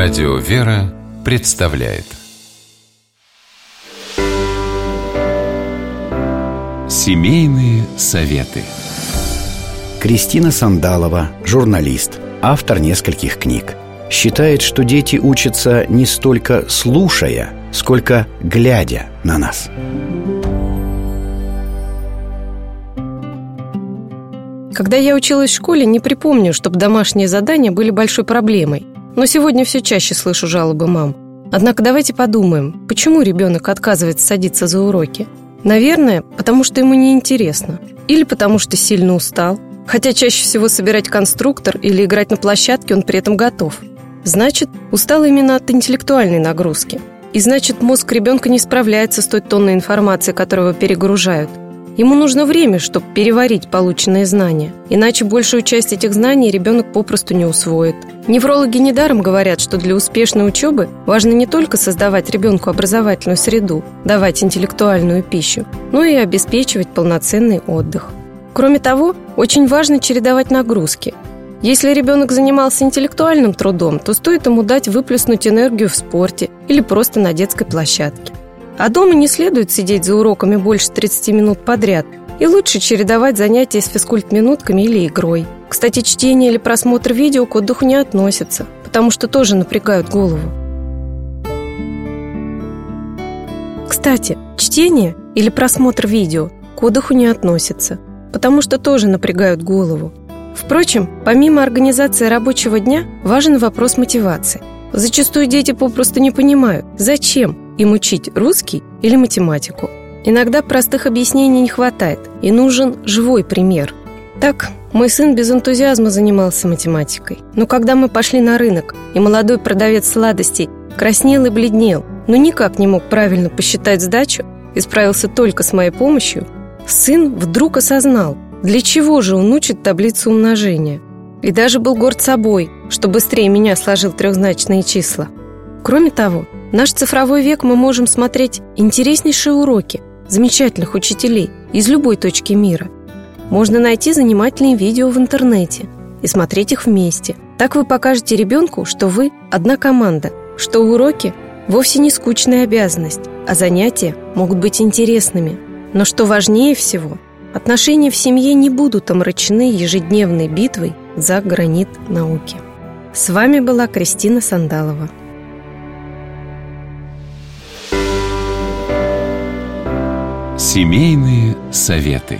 Радио «Вера» представляет. Семейные советы. Кристина Сандалова, журналист, автор нескольких книг. Считает, что дети учатся не столько слушая, сколько глядя на нас. Когда я училась в школе, не припомню, чтобы домашние задания были большой проблемой. Но сегодня все чаще слышу жалобы мам. Однако давайте подумаем, почему ребенок отказывается садиться за уроки? Наверное, потому что ему неинтересно. Или потому что сильно устал. Хотя чаще всего собирать конструктор или играть на площадке он при этом готов. Значит, устал именно от интеллектуальной нагрузки. И значит, мозг ребенка не справляется с той тонной информацией, которую перегружают – Ему нужно время, чтобы переварить полученные знания. Иначе большую часть этих знаний ребенок попросту не усвоит. Неврологи недаром говорят, что для успешной учебы важно не только создавать ребенку образовательную среду, давать интеллектуальную пищу, но и обеспечивать полноценный отдых. Кроме того, очень важно чередовать нагрузки. Если ребенок занимался интеллектуальным трудом, то стоит ему дать выплеснуть энергию в спорте или просто на детской площадке. А дома не следует сидеть за уроками больше 30 минут подряд, и лучше чередовать занятия с физкульт-минутками или игрой. Кстати, чтение или просмотр видео к отдыху не относятся, потому что тоже напрягают голову. Кстати, чтение или просмотр видео к отдыху не относятся, потому что тоже напрягают голову. Впрочем, помимо организации рабочего дня, важен вопрос мотивации. Зачастую дети попросту не понимают, зачем им учить русский или математику. Иногда простых объяснений не хватает, и нужен живой пример. Так, мой сын без энтузиазма занимался математикой. Но когда мы пошли на рынок, и молодой продавец сладостей краснел и бледнел, но никак не мог правильно посчитать сдачу и справился только с моей помощью, сын вдруг осознал, для чего же он учит таблицу умножения. И даже был горд собой, что быстрее меня сложил трехзначные числа. Кроме того, наш цифровой век мы можем смотреть интереснейшие уроки замечательных учителей из любой точки мира. Можно найти занимательные видео в интернете и смотреть их вместе. Так вы покажете ребенку, что вы одна команда, что уроки вовсе не скучная обязанность, а занятия могут быть интересными. Но что важнее всего, отношения в семье не будут омрачены ежедневной битвой за гранит науки. С вами была Кристина Сандалова. Семейные советы.